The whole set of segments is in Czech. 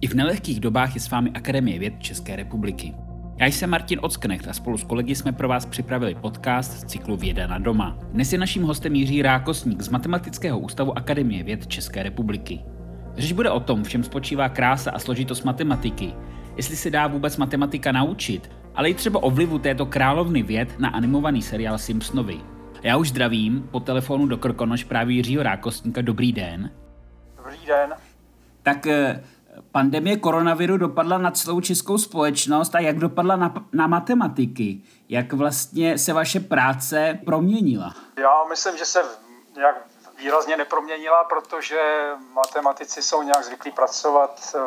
I v nelehkých dobách je s vámi Akademie věd České republiky. Já jsem Martin Ocknecht a spolu s kolegy jsme pro vás připravili podcast z cyklu Věda na doma. Dnes je naším hostem Jiří Rákosník z Matematického ústavu Akademie věd České republiky. Řeč bude o tom, v čem spočívá krása a složitost matematiky, jestli se dá vůbec matematika naučit, ale i třeba o vlivu této královny věd na animovaný seriál Simpsonovi. Já už zdravím po telefonu do Krkonoš právě Jiřího Rákostníka. Dobrý den. Dobrý den. Tak eh, pandemie koronaviru dopadla na celou českou společnost a jak dopadla na, na matematiky? Jak vlastně se vaše práce proměnila? Já myslím, že se nějak výrazně neproměnila, protože matematici jsou nějak zvyklí pracovat eh,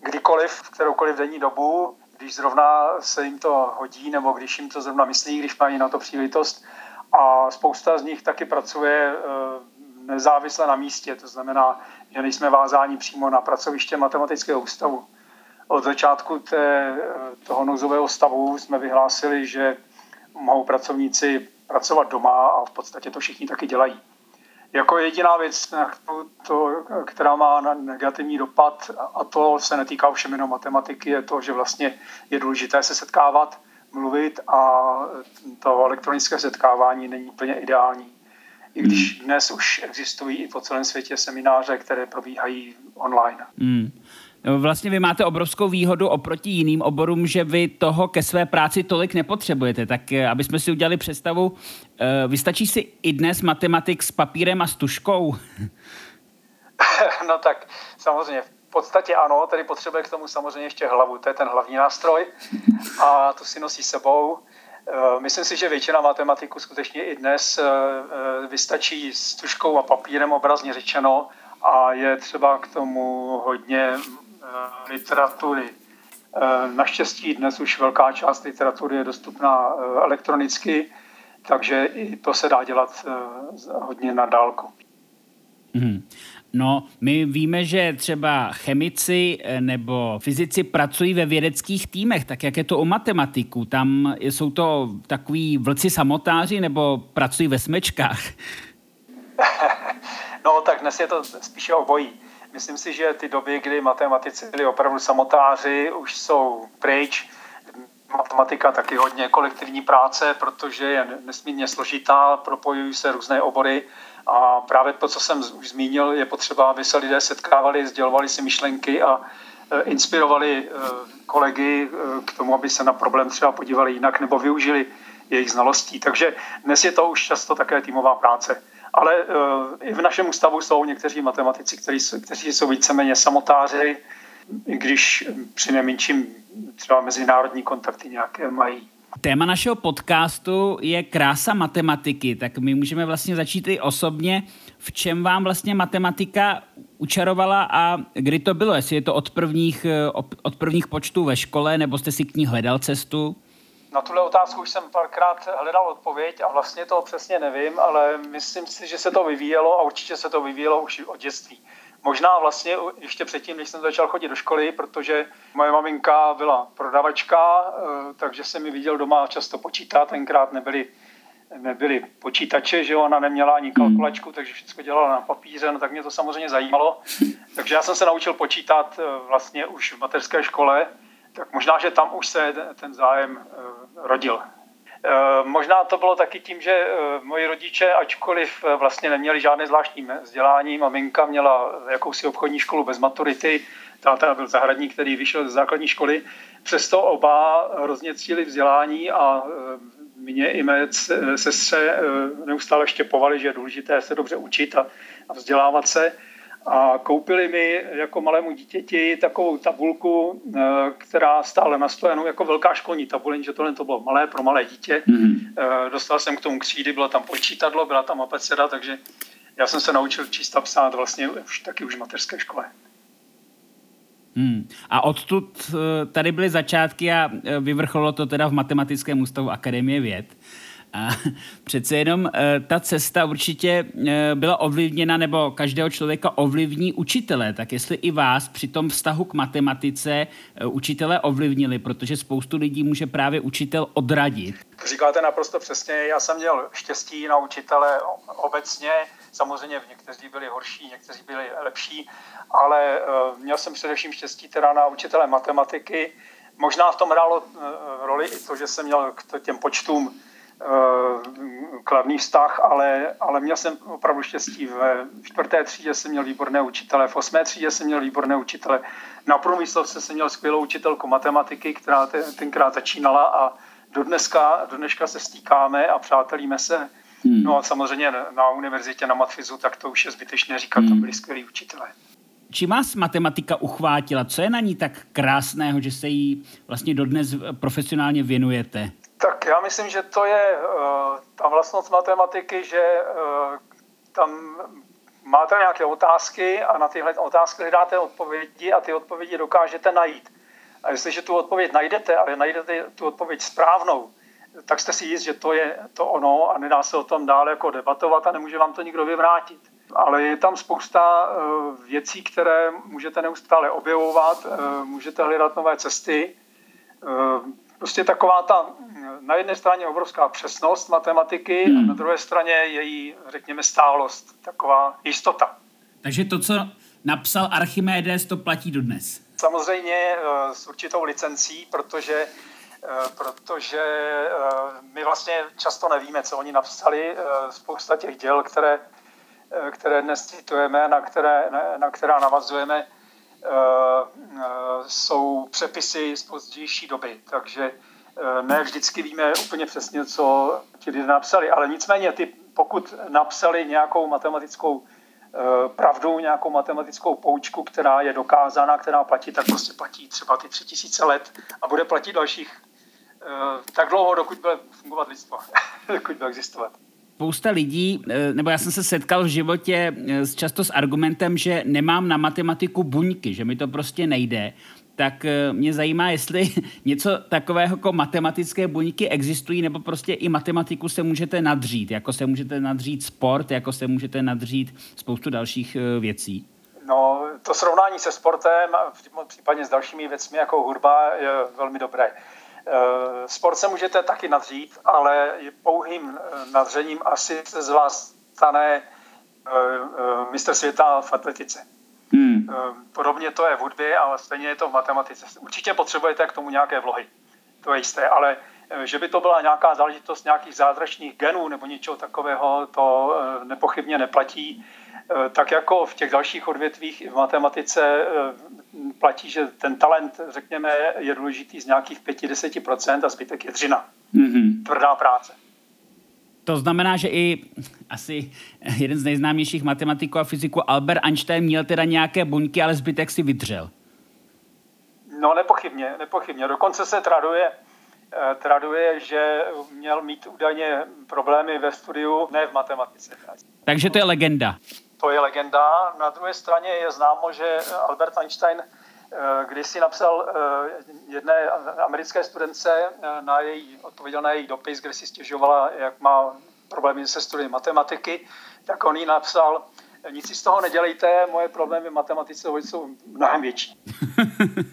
kdykoliv, v kteroukoliv denní dobu, když zrovna se jim to hodí, nebo když jim to zrovna myslí, když mají na to příležitost. A spousta z nich taky pracuje eh, nezávisle na místě, to znamená, že nejsme vázáni přímo na pracoviště matematického ústavu. Od začátku té, toho nouzového stavu jsme vyhlásili, že mohou pracovníci pracovat doma a v podstatě to všichni taky dělají. Jako jediná věc, to, která má negativní dopad, a to se netýká všem jenom matematiky, je to, že vlastně je důležité se setkávat, mluvit a to elektronické setkávání není úplně ideální i když hmm. dnes už existují i po celém světě semináře, které probíhají online. Hmm. No, vlastně vy máte obrovskou výhodu oproti jiným oborům, že vy toho ke své práci tolik nepotřebujete. Tak eh, aby jsme si udělali představu, eh, vystačí si i dnes matematik s papírem a s tuškou? no tak samozřejmě v podstatě ano, tedy potřebuje k tomu samozřejmě ještě hlavu, to je ten hlavní nástroj a to si nosí sebou. Eh, myslím si, že většina matematiků skutečně i dnes eh, eh, vystačí s tuškou a papírem obrazně řečeno a je třeba k tomu hodně literatury. Naštěstí dnes už velká část literatury je dostupná elektronicky, takže i to se dá dělat hodně na dálku. Mm. No, my víme, že třeba chemici eh, nebo fyzici pracují ve vědeckých týmech, tak jak je to u matematiků. Tam jsou to takový vlci samotáři nebo pracují ve smečkách? No, tak dnes je to spíše obojí. Myslím si, že ty doby, kdy matematici byli opravdu samotáři, už jsou pryč. Matematika taky hodně kolektivní práce, protože je nesmírně složitá, propojují se různé obory a právě to, co jsem už zmínil, je potřeba, aby se lidé setkávali, sdělovali si myšlenky a e, inspirovali e, kolegy e, k tomu, aby se na problém třeba podívali jinak nebo využili jejich znalostí. Takže dnes je to už často také týmová práce. Ale i v našem ústavu jsou někteří matematici, kteří jsou, kteří jsou víceméně samotáři, i když při nejmenším třeba mezinárodní kontakty nějaké mají. Téma našeho podcastu je krása matematiky, tak my můžeme vlastně začít i osobně. V čem vám vlastně matematika učarovala a kdy to bylo? Jestli je to od prvních, eh, od prvních počtů ve škole, nebo jste si k ní hledal cestu? Na tuhle otázku už jsem párkrát hledal odpověď a vlastně to přesně nevím, ale myslím si, že se to vyvíjelo a určitě se to vyvíjelo už od dětství. Možná vlastně ještě předtím, než jsem začal chodit do školy, protože moje maminka byla prodavačka, eh, takže jsem mi viděl doma často počítat. Tenkrát nebyly, nebyly počítače, že ona neměla ani hmm. kalkulačku, takže všechno dělala na papíře, no tak mě to samozřejmě zajímalo. Takže já jsem se naučil počítat eh, vlastně už v mateřské škole, tak možná, že tam už se ten zájem eh, rodil. Eh, možná to bylo taky tím, že eh, moji rodiče, ačkoliv eh, vlastně neměli žádné zvláštní vzdělání, maminka měla jakousi obchodní školu bez maturity, táta byl zahradník, který vyšel ze základní školy, přesto oba hrozně cíli vzdělání a mě i mé sestře neustále štěpovali, že je důležité se dobře učit a vzdělávat se a koupili mi jako malému dítěti takovou tabulku, eh, která stále na stojanu jako velká školní tabule, že tohle to bylo malé pro malé dítě. Mm-hmm. Dostal jsem k tomu křídy, bylo tam počítadlo, byla tam apeceda, takže já jsem se naučil číst a psát vlastně už taky už v mateřské škole. Hmm. A odtud eh, tady byly začátky a vyvrcholilo to teda v Matematickém ústavu Akademie věd. A přece jenom e, ta cesta určitě e, byla ovlivněna, nebo každého člověka ovlivní učitele. Tak jestli i vás při tom vztahu k matematice e, učitele ovlivnili, protože spoustu lidí může právě učitel odradit. Říkáte naprosto přesně. Já jsem měl štěstí na učitele obecně, Samozřejmě někteří byli horší, někteří byli lepší, ale měl jsem především štěstí teda na učitele matematiky. Možná v tom hrálo roli i to, že jsem měl k těm počtům kladný vztah, ale, ale měl jsem opravdu štěstí. Ve čtvrté třídě jsem měl výborné učitele, v osmé třídě jsem měl výborné učitele. Na průmyslovce jsem měl skvělou učitelku matematiky, která tenkrát začínala a do, dneska, do dneška se stýkáme a přátelíme se. Hmm. No a samozřejmě na univerzitě, na matfizu, tak to už je zbytečné říkat, hmm. tam byli skvělí učitelé. Či vás matematika uchvátila? Co je na ní tak krásného, že se jí vlastně dodnes profesionálně věnujete? Tak já myslím, že to je uh, ta vlastnost matematiky, že uh, tam máte nějaké otázky a na tyhle otázky hledáte odpovědi a ty odpovědi dokážete najít. A jestliže tu odpověď najdete, ale najdete tu odpověď správnou, tak jste si jist, že to je to ono a nedá se o tom dále jako debatovat a nemůže vám to nikdo vyvrátit. Ale je tam spousta uh, věcí, které můžete neustále objevovat, můžete hledat nové cesty prostě taková ta na jedné straně obrovská přesnost matematiky hmm. a na druhé straně její, řekněme, stálost, taková jistota. Takže to, co napsal Archimedes, to platí dodnes? Samozřejmě eh, s určitou licencí, protože eh, protože eh, my vlastně často nevíme, co oni napsali. Spousta těch děl, které, které dnes citujeme, na, které, na která navazujeme, jsou přepisy z pozdější doby, takže ne vždycky víme úplně přesně, co ti lidé napsali, ale nicméně ty, pokud napsali nějakou matematickou pravdu, nějakou matematickou poučku, která je dokázána, která platí, tak prostě platí třeba ty tři tisíce let a bude platit dalších tak dlouho, dokud bude fungovat lidstvo, dokud bude existovat. Spousta lidí, eh, nebo já jsem se setkal v životě eh, často s argumentem, že nemám na matematiku buňky, že mi to prostě nejde, tak eh, mě zajímá, jestli něco takového jako matematické buňky existují, nebo prostě i matematiku se můžete nadřít, jako se můžete nadřít sport, jako se můžete nadřít spoustu dalších věcí. No, to srovnání se sportem, případně s dalšími věcmi jako hudba, je velmi dobré. Eh, sport se můžete taky nadřít, ale pouhým eh, nadřením asi se z vás stane eh, mistr světa v atletice. Hmm. Podobně to je v hudbě, ale stejně je to v matematice. Určitě potřebujete k tomu nějaké vlohy, to je jisté, ale že by to byla nějaká záležitost nějakých zázračných genů nebo něčeho takového, to nepochybně neplatí. Tak jako v těch dalších odvětvích i v matematice platí, že ten talent, řekněme, je důležitý z nějakých 5-10% a zbytek je dřina. Mm-hmm. Tvrdá práce. To znamená, že i asi jeden z nejznámějších matematiků a fyziků Albert Einstein měl teda nějaké buňky, ale zbytek si vydřel. No nepochybně, nepochybně. Dokonce se traduje, eh, traduje, že měl mít údajně problémy ve studiu, ne v matematice. Takže to je legenda to je legenda. Na druhé straně je známo, že Albert Einstein když si napsal eh, jedné americké studence eh, na její, odpověděl na její dopis, kde si stěžovala, jak má problémy se studiem matematiky, tak on jí napsal, nic si z toho nedělejte, moje problémy v matematice jsou mnohem větší.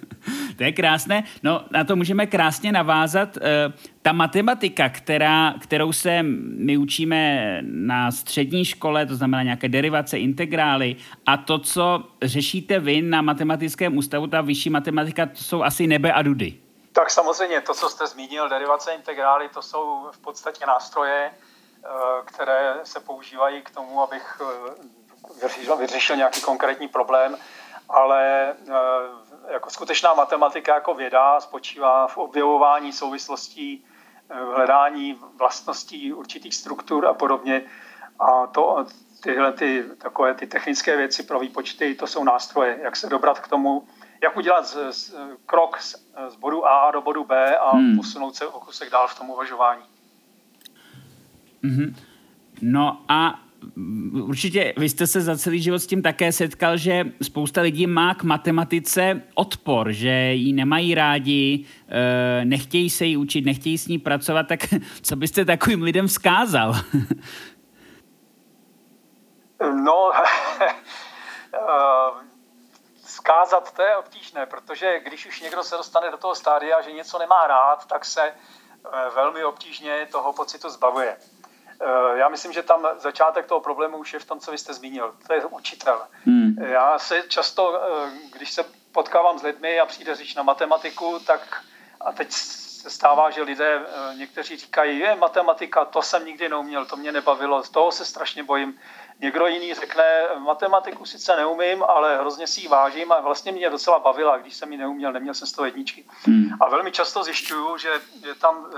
to je krásné. No, na to můžeme krásně navázat. Eh, ta matematika, která, kterou se my učíme na střední škole, to znamená nějaké derivace, integrály, a to, co řešíte vy na matematickém ústavu, ta vyšší matematika, to jsou asi nebe a dudy. Tak samozřejmě, to, co jste zmínil, derivace, integrály, to jsou v podstatě nástroje, eh, které se používají k tomu, abych eh, vyřešil nějaký konkrétní problém, ale jako skutečná matematika jako věda spočívá v objevování souvislostí, v hledání vlastností určitých struktur a podobně. A to, tyhle ty, takové ty technické věci pro výpočty, to jsou nástroje, jak se dobrat k tomu, jak udělat z, z, krok z, z bodu A do bodu B a hmm. posunout se o kusek dál v tom uvažování. Mm-hmm. No a určitě vy jste se za celý život s tím také setkal, že spousta lidí má k matematice odpor, že ji nemají rádi, eh, nechtějí se jí učit, nechtějí s ní pracovat, tak co byste takovým lidem vzkázal? No, eh, vzkázat to je obtížné, protože když už někdo se dostane do toho stádia, že něco nemá rád, tak se eh, velmi obtížně toho pocitu zbavuje. Já myslím, že tam začátek toho problému už je v tom, co vy jste zmínil. To je učitel. Hmm. Já se často, když se potkávám s lidmi a přijde řeč na matematiku, tak a teď se stává, že lidé, někteří říkají, je matematika, to jsem nikdy neuměl, to mě nebavilo, z toho se strašně bojím. Někdo jiný řekne, matematiku sice neumím, ale hrozně si ji vážím a vlastně mě docela bavila, když jsem ji neuměl, neměl jsem z toho jedničky. Hmm. A velmi často zjišťuju, že je tam eh,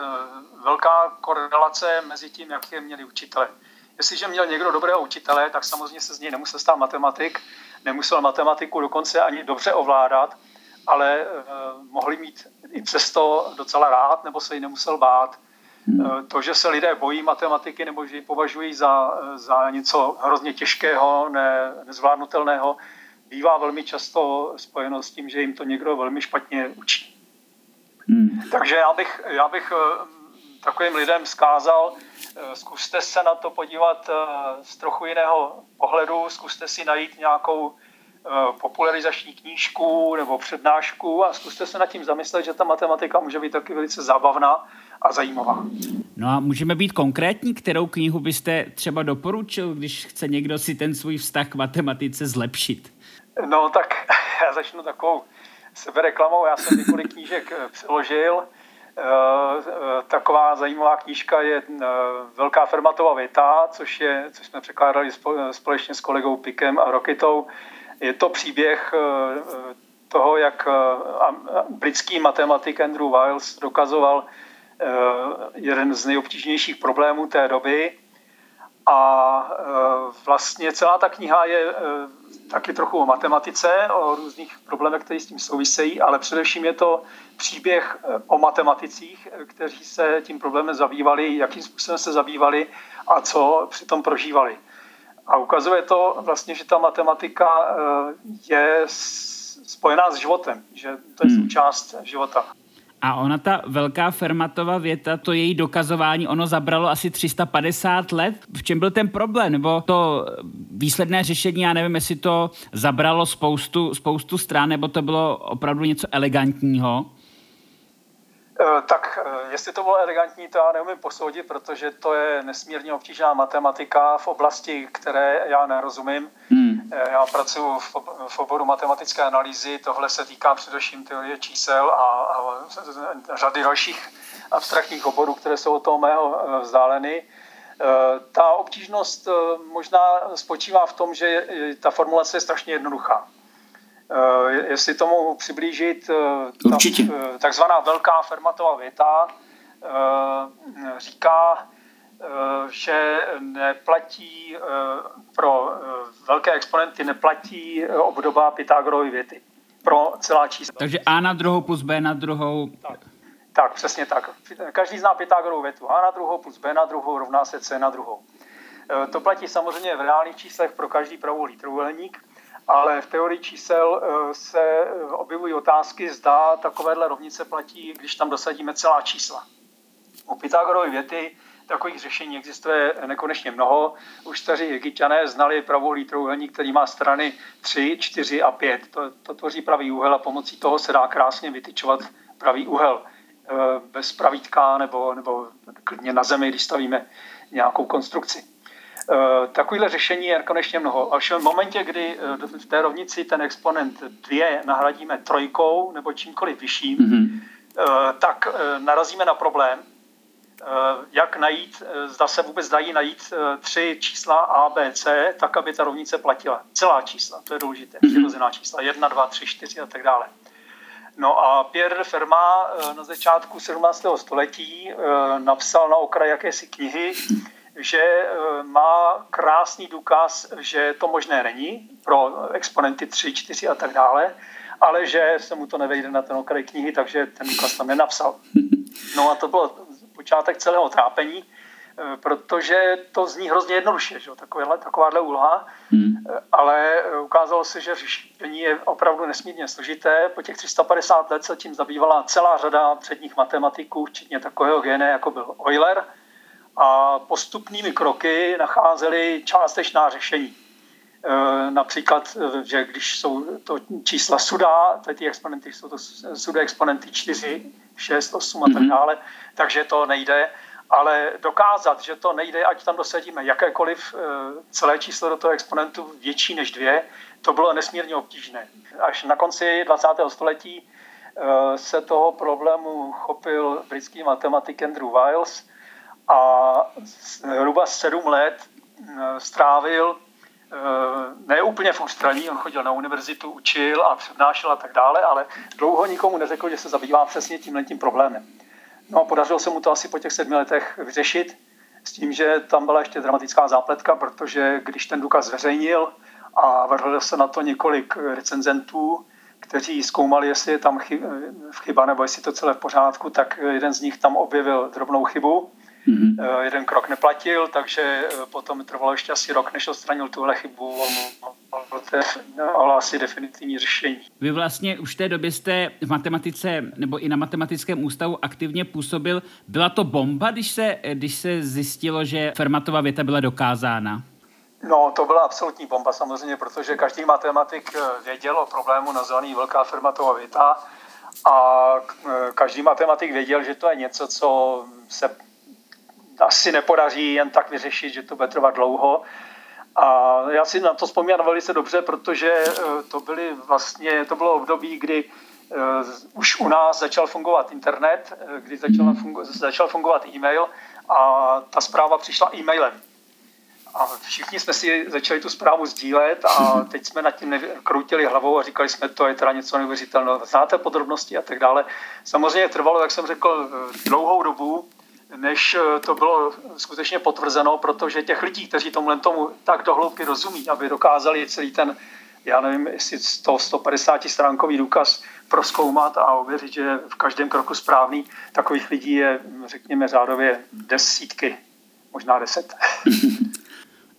velká korelace mezi tím, jak je měli učitele. Jestliže měl někdo dobrého učitele, tak samozřejmě se z něj nemusel stát matematik, nemusel matematiku dokonce ani dobře ovládat, ale uh, mohli mít i přesto docela rád, nebo se jí nemusel bát. Hmm. Eh, to, že se lidé bojí matematiky nebo že ji považují za, za něco hrozně těžkého, ne, nezvládnutelného, bývá velmi často spojeno s tím, že jim to někdo velmi špatně učí. Hmm. Takže já bych, já bych eh, takovým lidem zkázal, eh, zkuste se na to podívat z trochu jiného pohledu, zkuste si najít nějakou popularizační knížku nebo přednášku a zkuste se nad tím zamyslet, že ta matematika může být taky velice zábavná a zajímavá. No a můžeme být konkrétní, kterou knihu byste třeba doporučil, když chce někdo si ten svůj vztah k matematice zlepšit? No tak já začnu takovou sebereklamou. Já jsem několik knížek eh, přeložil. Eh, eh, taková zajímavá knížka je Velká Fermatova věta, což, je, což jsme překládali společně s kolegou Pikem a Rokitou. Je to příběh toho, jak britský matematik Andrew Wiles dokazoval, jeden z nejobtížnějších problémů té doby. A eh, vlastně celá ta kniha je eh, taky trochu o matematice, o různých problémech, které s tím souvisejí, ale především je to příběh o matematicích, kteří se tím problémem zabývali, jakým způsobem se zabývali a co přitom prožívali. A ukazuje to vlastně, že ta matematika je spojená s životem, že to je hmm. součást života. A ona, ta velká Fermatova věta, to její dokazování, ono zabralo asi 350 let. V čem byl ten problém? Nebo to výsledné řešení, já nevím, jestli to zabralo spoustu, spoustu stran, nebo to bylo opravdu něco elegantního? Eh, tak eh, jestli to bylo elegantní, to já neumím posoudit, protože to je nesmírně obtížná matematika v oblasti, které já nerozumím. Hmm. Eh, já pracuji v oboru matematické analýzy, tohle se týká především teorie čísel a, a řady dalších abstraktních oborů, které jsou od toho mého vzdáleny. Ta obtížnost možná spočívá v tom, že ta formulace je strašně jednoduchá. Eh, jestli to mohu přiblížit, eh, Určitě. Ta, eh, takzvaná velká Fermatová věta říká, že neplatí pro velké exponenty neplatí obdoba Pythagorovy věty pro celá čísla. Takže A na druhou plus B na druhou. Tak, tak přesně tak. Každý zná Pythagorovu větu. A na druhou plus B na druhou rovná se C na druhou. To platí samozřejmě v reálných číslech pro každý pravoulý trojúhelník ale v teorii čísel eh, se eh, objevují otázky, zda takovéhle rovnice platí, když tam dosadíme celá čísla. U Pythagorovy věty takových řešení existuje nekonečně mnoho. Už staří egyptiané znali pravoulý trouhelník, který má strany 3, 4 a 5. To, to tvoří pravý úhel a pomocí toho se dá krásně vytyčovat pravý úhel eh, bez pravítka nebo, nebo klidně na zemi, když stavíme nějakou konstrukci. Eh, takovýhle řešení je konečně mnoho. A v momentě, kdy eh, v té rovnici ten exponent 2 nahradíme trojkou nebo čímkoliv vyšším, mm-hmm. tak narazíme na problém, jak najít, zda se vůbec dají najít tři čísla A, B, C, tak, aby ta rovnice platila. Celá čísla, to je důležité, mm-hmm. přirozená čísla, 1, 2, 3, 4 a tak dále. No a Pierre Fermat na začátku 17. století napsal na okraj jakési knihy, že eh, má krásný důkaz, že to možné není pro exponenty 3, 4 a tak dále, ale že se mu to nevejde na ten okraj knihy, takže ten důkaz tam nenapsal. No a to byl počátek celého trápení, eh, protože to zní hrozně jednoduše, že? Takovéhle, takováhle úloha, hmm. Eh, ale ukázalo se, že řešení je opravdu nesmírně složité. Po těch 350 let se tím zabývala celá řada předních matematiků, včetně takového géne, jako byl Euler, a postupnými kroky nacházeli částečná řešení. E, například, že když jsou to čísla suda, ty exponenty jsou to suda exponenty 4, 6, 8 a tak mhm. dále, takže to nejde. ale dokázat, že to nejde, ať tam dosadíme jakékoliv eh, celé číslo do toho exponentu větší než dvě, to bylo nesmírně obtížné. Až na konci 20. století se toho problému chopil britský matematik Andrew Wiles a zhruba sedm let eh, strávil ne úplně v ústraní, on chodil na univerzitu, učil a přednášel a tak dále, ale dlouho nikomu neřekl, že se zabývá přesně tímhle tím problémem. No a podařilo se mu to asi po těch sedmi letech vyřešit s tím, že tam byla ještě dramatická zápletka, protože když ten důkaz zveřejnil a vrhlo se na to několik recenzentů, kteří zkoumali, jestli je tam chyba nebo jestli to celé v pořádku, tak jeden z nich tam objevil drobnou chybu Mm-hmm. Jeden krok neplatil, takže eh, potom trvalo ještě asi rok, než odstranil tuhle chybu ale asi definitivní řešení. Vy vlastně už v té době jste v matematice nebo i na matematickém ústavu aktivně působil. Byla to bomba, když se, když se zjistilo, že Fermatova věta byla dokázána? No, to byla absolutní bomba samozřejmě, protože každý matematik eh, věděl o problému nazvaný velká Fermatova věta a každý matematik věděl, že to je něco, co se asi nepodaří jen tak vyřešit, že to bude trvat dlouho. A já si na to vzpomínám velice dobře, protože eh, to byly vlastně, to bylo období, kdy uh, už u nás začal fungovat internet, eh, kdy začal, fungu, začal fungovat e-mail a ta zpráva přišla e-mailem. A všichni jsme si začali tu zprávu sdílet a teď jsme nad tím kroutili hlavou a říkali jsme, to je teda něco neuvěřitelného. Znáte podrobnosti a tak dále. Samozřejmě trvalo, jak jsem řekl, dlouhou dobu, než eh, to bylo skutečně potvrzeno, protože těch lidí, kteří tomu tomu tak dohloubky rozumí, aby dokázali celý ten, já nevím, jestli 100, 150 stránkový důkaz proskoumat a ověřit, že v každém kroku správný, takových lidí je, řekněme, řádově desítky, možná deset.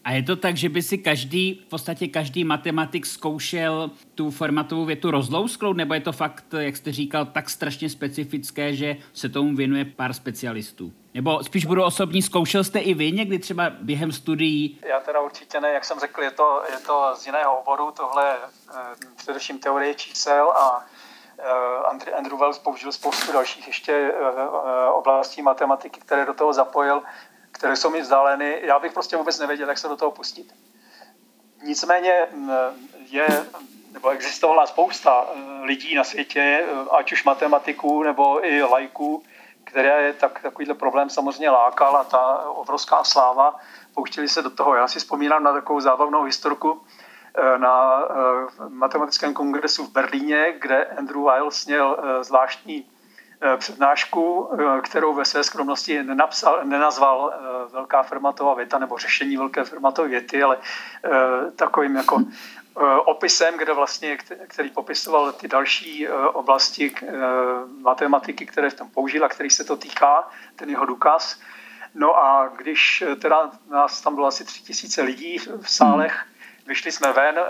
A je to tak, že by si každý, v podstatě každý matematik zkoušel tu formatovou větu rozlousknout, nebo je to fakt, jak jste říkal, tak strašně specifické, že se tomu věnuje pár specialistů? Nebo spíš budu osobní, zkoušel jste i vy někdy třeba během studií? Já teda určitě ne, jak jsem řekl, je to, je to z jiného oboru, tohle eh, především teorie čísel a eh, Andrew Wells použil spoustu dalších ještě eh, oblastí matematiky, které do toho zapojil které jsou mi vzdáleny, já bych prostě vůbec nevěděl, jak se do toho pustit. Nicméně mm, je, nebo existovala spousta lidí na světě, ať už matematiků nebo i lajků, které je tak, takovýhle problém samozřejmě lákal a ta obrovská sláva, pouštili se do toho. Já si vzpomínám na takovou zábavnou historku eh, na matematickém kongresu v Berlíně, kde Andrew Wiles měl zvláštní Eh, přednášku, eh, kterou ve své skromnosti nenapsal, nenazval eh, velká Fermatova věta nebo řešení velké Fermatové věty, ale takovým jako opisem, kde vlastně, který popisoval ty další oblasti matematiky, které v tom použil a který se to týká, ten jeho důkaz. No a když teda nás tam bylo asi tři tisíce lidí v sálech, vyšli jsme ven,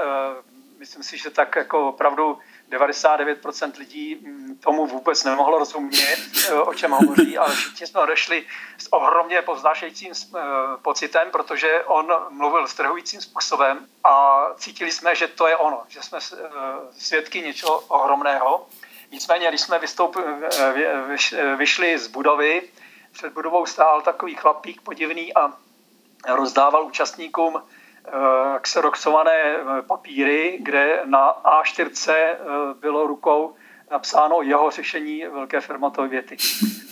myslím si, že tak jako opravdu 99% lidí mm, tomu vůbec nemohlo rozumět, eh, o čem hovoří, ale všichni jsme odešli s ohromně poznášejícím eh, pocitem, protože on mluvil strhujícím způsobem a cítili jsme, že to je ono, že jsme eh, svědky něčeho ohromného. Nicméně, když jsme vystoupili, vyšli z budovy, před budovou stál takový chlapík podivný a rozdával účastníkům xeroxované eh, papíry, kde na A4 eh, bylo rukou napsáno jeho řešení velké fermatové věty.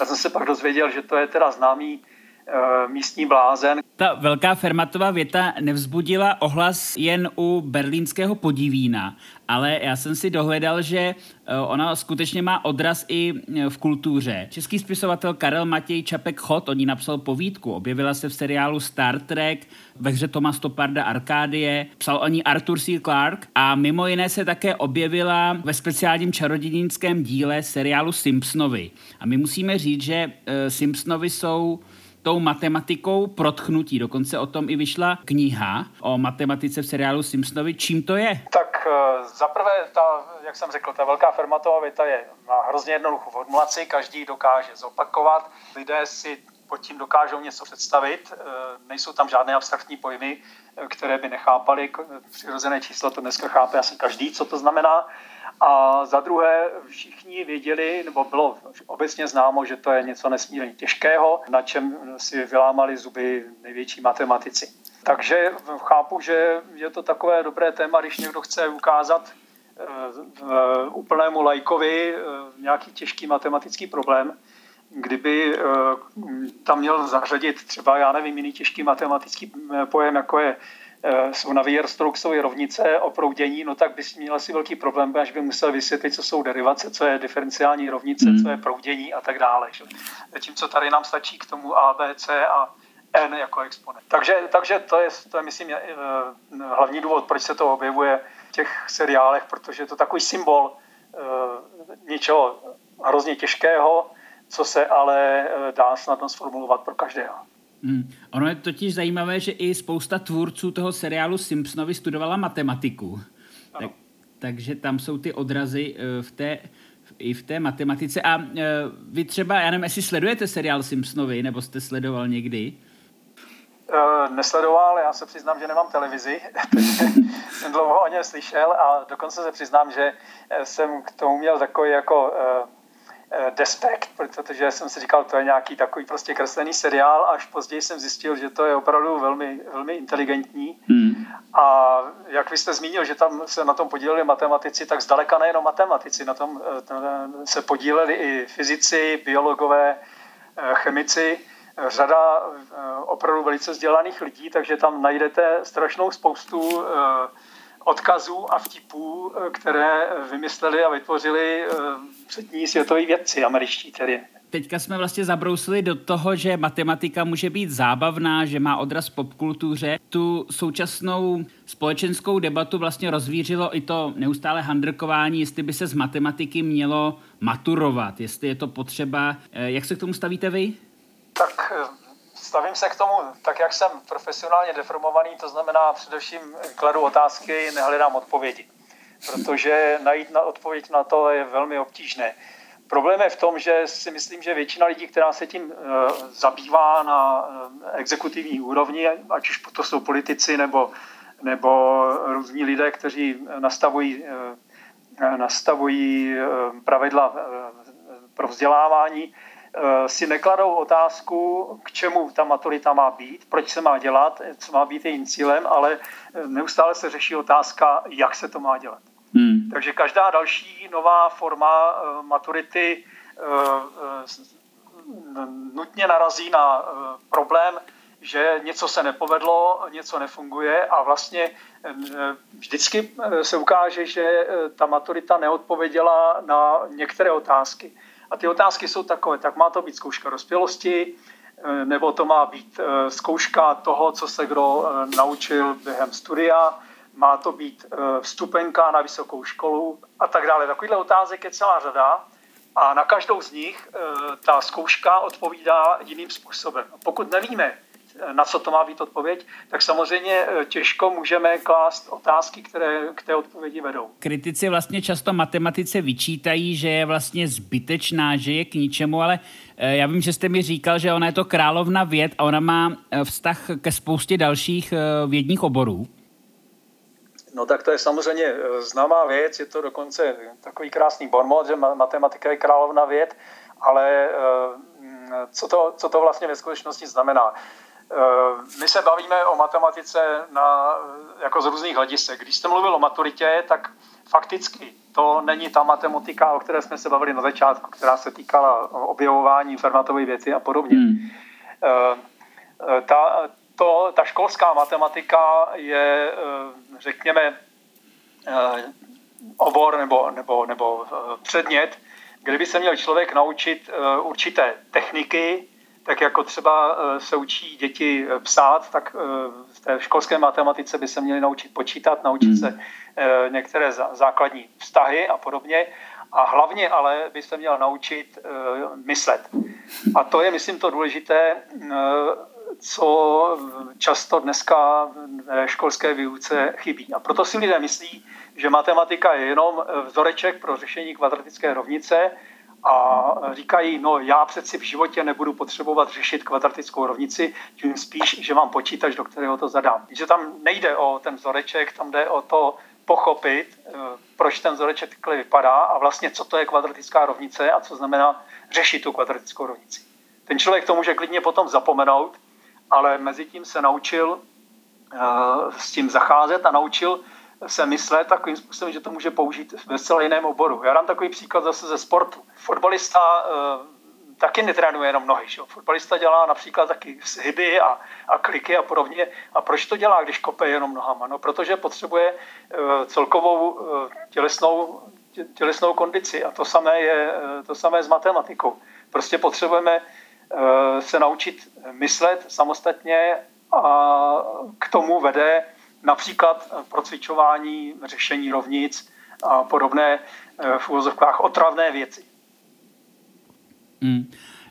Já jsem se pak dozvěděl, že to je teda známý Eh, místní blázen. Ta velká Fermatová věta nevzbudila ohlas jen u berlínského podivína, ale já jsem si dohledal, že eh, ona skutečně má odraz i eh, v kultuře. Český spisovatel Karel Matěj Čapek Chod o ní napsal povídku, objevila se v seriálu Star Trek, ve hře Toma Stoparda Arkádie, psal o ní Arthur C. Clarke a mimo jiné se také objevila ve speciálním čarodějnickém díle seriálu Simpsonovi. A my musíme říct, že Simpsonovi jsou tou matematikou protchnutí. Dokonce o tom i vyšla kniha o matematice v seriálu Simpsonovi. Čím to je? Tak eh, zaprvé, ta, jak jsem řekl, ta velká Fermatová věta je na hrozně jednoduchou formulaci, každý dokáže zopakovat. Lidé si pod tím dokážou něco představit. Nejsou tam žádné abstraktní pojmy, které by nechápali. Přirozené číslo to dneska chápe asi každý, co to znamená. A za druhé všichni věděli, nebo bylo obecně známo, že to je něco nesmírně těžkého, na čem si vylámali zuby největší matematici. Takže chápu, že je to takové dobré téma, když někdo chce ukázat eh, úplnému lajkovi eh, nějaký těžký matematický problém, kdyby eh, tam měl zařadit třeba, já nevím, jiný těžký matematický pojem, jako je jsou na Weierstrokesové rovnice o proudění, no tak bys měl asi velký problém, až by musel vysvětlit, co jsou derivace, co je diferenciální rovnice, hmm. co je proudění a tak dále. Zatímco tady nám stačí k tomu A, B, C a n jako exponent. Takže, takže to, je, to je, myslím, je, uh, hlavní důvod, proč se to objevuje v těch seriálech, protože je to takový symbol uh, něčeho hrozně těžkého, co se ale dá snadno sformulovat pro každého. Hmm. Ono je totiž zajímavé, že i spousta tvůrců toho seriálu Simpsonovi studovala matematiku. Tak, takže tam jsou ty odrazy v té, i v té matematice. A vy třeba, já nevím, jestli sledujete seriál Simpsonovi, nebo jste sledoval někdy? Uh, nesledoval, já se přiznám, že nemám televizi, jsem dlouho o něm slyšel a dokonce se přiznám, že eh, jsem k tomu měl takový jako uh, despekt, protože jsem si říkal, to je nějaký takový prostě kreslený seriál, až později jsem zjistil, že to je opravdu velmi, velmi inteligentní. Hmm. A jak vy jste zmínil, že tam se na tom podíleli matematici, tak zdaleka nejenom matematici, na tom se podíleli i fyzici, biologové, chemici, řada eh, opravdu velice vzdělaných lidí, takže tam najdete strašnou spoustu eh, odkazů a vtipů, eh, které vymysleli a vytvořili přední světoví vědci, američtí tedy. Teďka jsme vlastně zabrousili do toho, že matematika může být zábavná, že má odraz popkultuře. Tu současnou společenskou debatu vlastně rozvířilo i to neustále handrkování, jestli by se z matematiky mělo maturovat, jestli je to potřeba. Jak se k tomu stavíte vy? Tak eh, stavím se k tomu, tak jak jsem profesionálně deformovaný, to znamená především kladu otázky, nehledám odpovědi. Protože najít na odpověď na to je velmi obtížné. Problém je v tom, že si myslím, že většina lidí, která se tím uh, zabývá na uh, exekutivní úrovni, ať už to jsou politici nebo, nebo různí lidé, kteří nastavují, uh, nastavují pravidla pro vzdělávání, Eh, si nekladou otázku, k čemu ta maturita má být, proč se má dělat, co má být jejím cílem, ale eh, neustále se řeší otázka, jak se to má dělat. Hmm. Takže každá další nová forma eh, maturity nutně narazí na problém, že něco se nepovedlo, něco nefunguje a vlastně vždycky se ukáže, že ta maturita neodpověděla na některé otázky. A ty otázky jsou takové, tak má to být zkouška dospělosti, eh, nebo to má být eh, zkouška toho, co se kdo eh, naučil během studia, má to být vstupenka na vysokou školu a tak dále. Takovýhle otázek je celá řada a na každou z nich ta zkouška odpovídá jiným způsobem. Pokud nevíme, na co to má být odpověď, tak samozřejmě eh, těžko můžeme klást otázky, které k té odpovědi vedou. Kritici vlastně často matematice vyčítají, že je vlastně zbytečná, že je k ničemu, ale eh, já vím, že jste mi říkal, že ona je to královna věd a ona má eh, vztah ke spoustě dalších vědních oborů. No tak to je samozřejmě známá věc, je to dokonce takový krásný bonmot, že matematika je královna věd, ale co to, co to vlastně ve skutečnosti znamená? Eh, my se bavíme o matematice na, jako z různých hledisek. Když jste mluvil o maturitě, tak fakticky to není ta matematika, o které jsme se bavili na začátku, která se týkala objevování Fermatové věci a podobně. Hmm. Eh, ta, to, ta školská matematika je, eh, řekněme, obor nebo, nebo, nebo předmět, kde by se měl člověk naučit určité techniky, tak jako třeba eh, se učí děti eh, psát, tak eh, v té školské matematice by se měli naučit počítat, naučit hmm. se některé základní vztahy a podobně. A hlavně ale by se měl naučit myslet. A to je, myslím, to důležité, co často dneska ve školské výuce chybí. A proto si lidé myslí, že matematika je jenom vzoreček pro řešení kvadratické rovnice a říkají, no já přeci v životě nebudu potřebovat řešit kvadratickou rovnici, tím spíš, že mám počítač, do kterého to zadám. Že tam nejde o ten vzoreček, tam jde o to pochopit, eh, proč ten vzoreček takhle vypadá a vlastně co to je kvadratická rovnice a co znamená řešit tu kvadratickou rovnici. Ten člověk to může klidně potom zapomenout, ale mezi tím se naučil eh, s tím zacházet a naučil se myslet takovým způsobem, že to může použít ve zcela jiném oboru. Já dám takový příklad zase ze sportu. Fotbalista uh, taky netrénuje jenom nohy. Že? Fotbalista dělá například taky hyby a, a kliky a podobně. A proč to dělá, když kope jenom nohama? No, protože potřebuje uh, celkovou uh, tělesnou, tě, tělesnou kondici. A to samé je uh, to samé s matematikou. Prostě potřebujeme uh, se naučit myslet samostatně a k tomu vede například eh, procvičování, řešení rovnic a podobné eh, v úvozovkách otravné věci. Mm.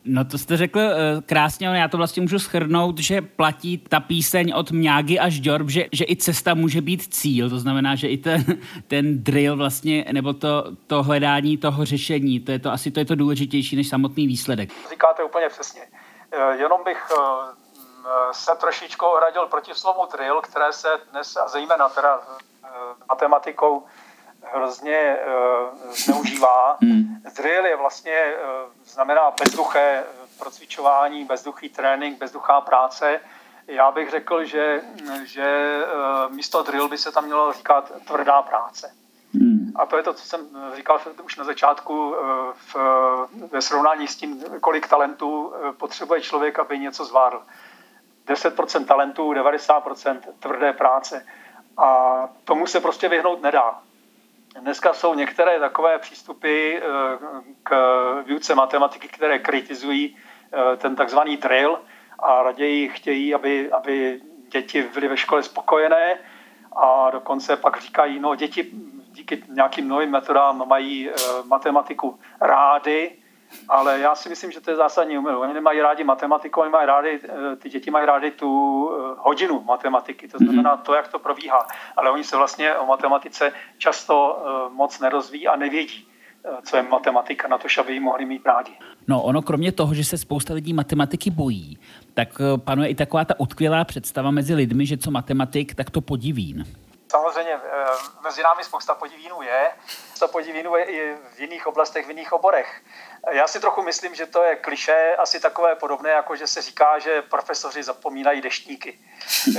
No to jste řekl uh, krásně, ale já to vlastně můžu schrnout, že platí ta píseň od Mňágy až Dorb, že, že i cesta může být cíl, to znamená, že i ten, ten drill vlastně, nebo to, to hledání toho řešení, to je to asi to je to důležitější než samotný výsledek. Říkáte úplně přesně. Jenom bych Eh, se trošičku ohradil proti slovu drill, které se dnes, a zejména teda eh, matematikou, hrozně eh, zneužívá. Hmm. Drill je vlastně, znamená bezduché procvičování, bezduchý trénink, bezduchá práce. Já bych řekl, že, že místo drill by se tam mělo říkat tvrdá práce. Hmm. A to je to, co jsem říkal už na začátku v, ve srovnání s tím, kolik talentů potřebuje člověk, aby něco zvládl. 10% talentů, 90% tvrdé práce. A tomu se prostě vyhnout nedá. Dneska jsou některé takové přístupy eh, k výuce matematiky, které kritizují eh, ten takzvaný drill a raději chtějí, aby, aby děti byly ve škole spokojené a dokonce pak říkají, no děti díky nějakým novým metodám mají eh, matematiku rády, ale já si myslím, že to je zásadní umyl. Oni nemají rádi matematiku, oni mají rádi, eh, ty děti mají rádi tu eh, hodinu matematiky, to znamená mhm. to, jak to probíhá. Ale oni se vlastně o matematice často eh, moc nerozvíjí a nevědí co je matematika, na to, aby ji mohli mít rádi. No ono kromě toho, že se spousta lidí matematiky bojí, tak panuje i taková ta utkvělá představa mezi lidmi, že co matematik, tak to podivín. Samozřejmě mezi námi spousta podivínů je, spousta podivínů je i v jiných oblastech, v jiných oborech. Já si trochu myslím, že to je kliše, asi takové podobné, jako že se říká, že profesoři zapomínají deštníky.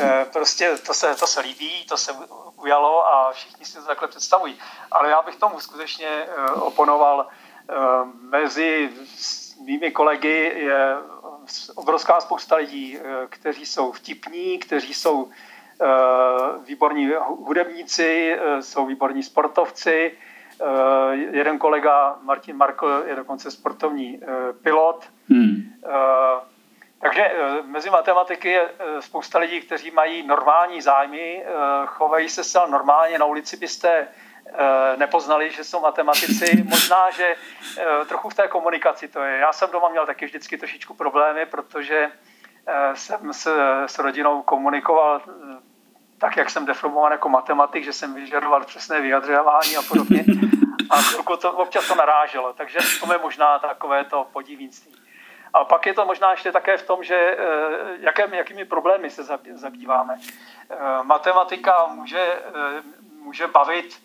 Eh, prostě to se, to se líbí, to se ujalo a všichni si to takhle představují. Ale já bych tomu skutečně eh, oponoval. Eh, mezi mými kolegy je obrovská spousta lidí, kteří jsou vtipní, kteří jsou výborní hudebníci, jsou výborní sportovci, Eh, jeden kolega, Martin Markl, je dokonce sportovní eh, pilot. Hmm. Eh, takže mezi matematiky je spousta lidí, kteří mají normální zájmy, chovají se zcela normálně. Na ulici byste nepoznali, že jsou matematici. Možná, že trochu v té komunikaci to je. Já jsem doma měl taky vždycky trošičku problémy, protože jsem s, s rodinou komunikoval tak, jak jsem deformovan jako matematik, že jsem vyžadoval přesné vyjadřování a podobně. A chvilku to občas to naráželo, takže to je možná takové to podivínství. A pak je to možná ještě také v tom, že eh, jaké, jakými problémy se zabýváme. Eh, matematika může, eh, může bavit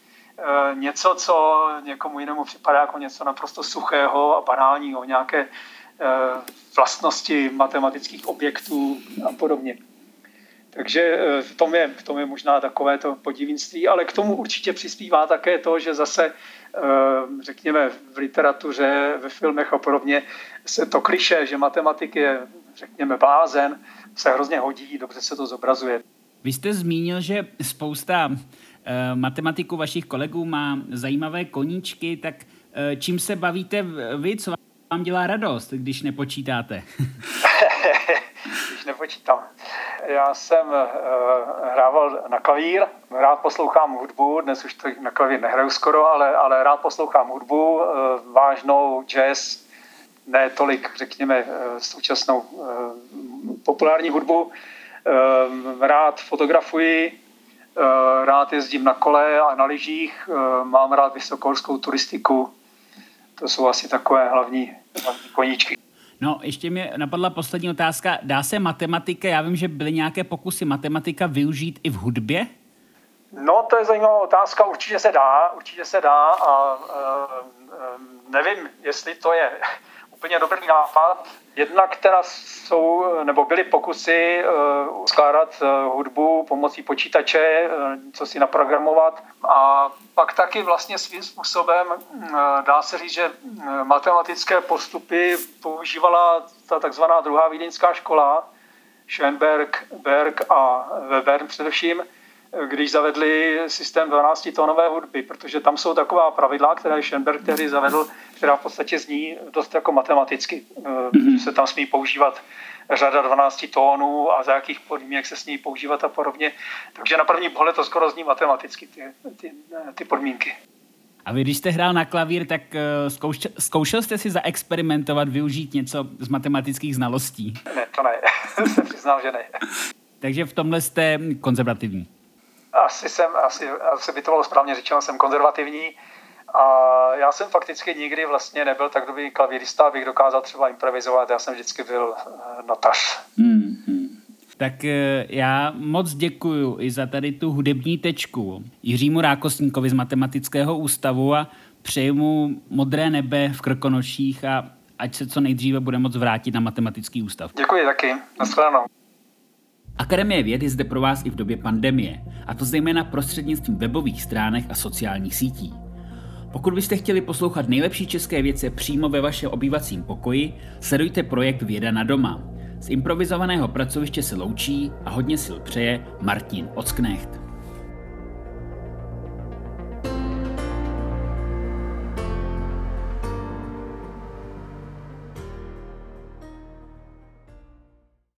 něco, co někomu jinému připadá jako něco naprosto suchého a banálního, nějaké vlastnosti matematických objektů a podobně. Takže eh, v tom, je, v tom je možná takové to podivínství, ale k tomu určitě přispívá také to, že zase, eh, řekněme, v literatuře, ve filmech a podobně se to kliše, že matematik je, řekněme, blázen, se hrozně hodí, dobře se to zobrazuje. Vy jste zmínil, že spousta eh, matematiků vašich kolegů má zajímavé koníčky, tak čím se bavíte vy, co vám dělá radost, když nepočítáte? nepočítám. Já jsem uh, hrával na klavír, rád poslouchám hudbu, dnes už to na klavír nehraju skoro, ale, ale rád poslouchám hudbu, uh, vážnou jazz, ne tolik, řekněme, uh, současnou uh, populární hudbu. Uh, rád fotografuji, uh, rád jezdím na kole a na lyžích, uh, mám rád vysokohorskou turistiku, To jsou asi takové hlavní, hlavní koníčky. No, ještě mě napadla poslední otázka. Dá se matematika, já vím, že byly nějaké pokusy matematika využít i v hudbě? No, to je zajímavá otázka. Určitě se dá, určitě se dá a e, nevím, jestli to je úplně dobrý nápad. Jednak teda jsou, nebo byly pokusy uh, skládat uh, hudbu pomocí počítače, uh, co si naprogramovat. A pak taky vlastně svým způsobem uh, dá se říct, že uh, matematické postupy používala ta takzvaná druhá vídeňská škola, Schoenberg, Berg a Weber především, když zavedli systém 12-tónové hudby, protože tam jsou taková pravidla, které Schoenberg tehdy zavedl, která v podstatě zní dost jako matematicky. Mm-hmm. Se tam smí používat řada 12 tónů a za jakých podmínek se smí používat a podobně. Takže na první pohled to skoro zní matematicky, ty, ty, ty podmínky. A vy, když jste hrál na klavír, tak uh, zkoušel, zkoušel jste si zaexperimentovat, využít něco z matematických znalostí? Ne, to ne. se přiznám, že ne. Takže v tomhle jste konzervativní. Asi jsem, asi, asi by to bylo správně řečeno, jsem konzervativní. A já jsem fakticky nikdy vlastně nebyl tak dobrý klavírista, abych dokázal třeba improvizovat. Já jsem vždycky byl eh, notař. Mm-hmm. Tak eh, já moc děkuju i za tady tu hudební tečku Jiřímu Rákosníkovi z Matematického ústavu a přeju mu modré nebe v Krkonoších a ať se co nejdříve bude moc vrátit na Matematický ústav. Děkuji taky. Naschledanou. Akademie věd je zde pro vás i v době pandemie, a to zejména prostřednictvím webových stránek a sociálních sítí. Pokud byste chtěli poslouchat nejlepší české věce přímo ve vašem obývacím pokoji, sledujte projekt Věda na doma. Z improvizovaného pracoviště se loučí a hodně sil přeje Martin Ocknecht.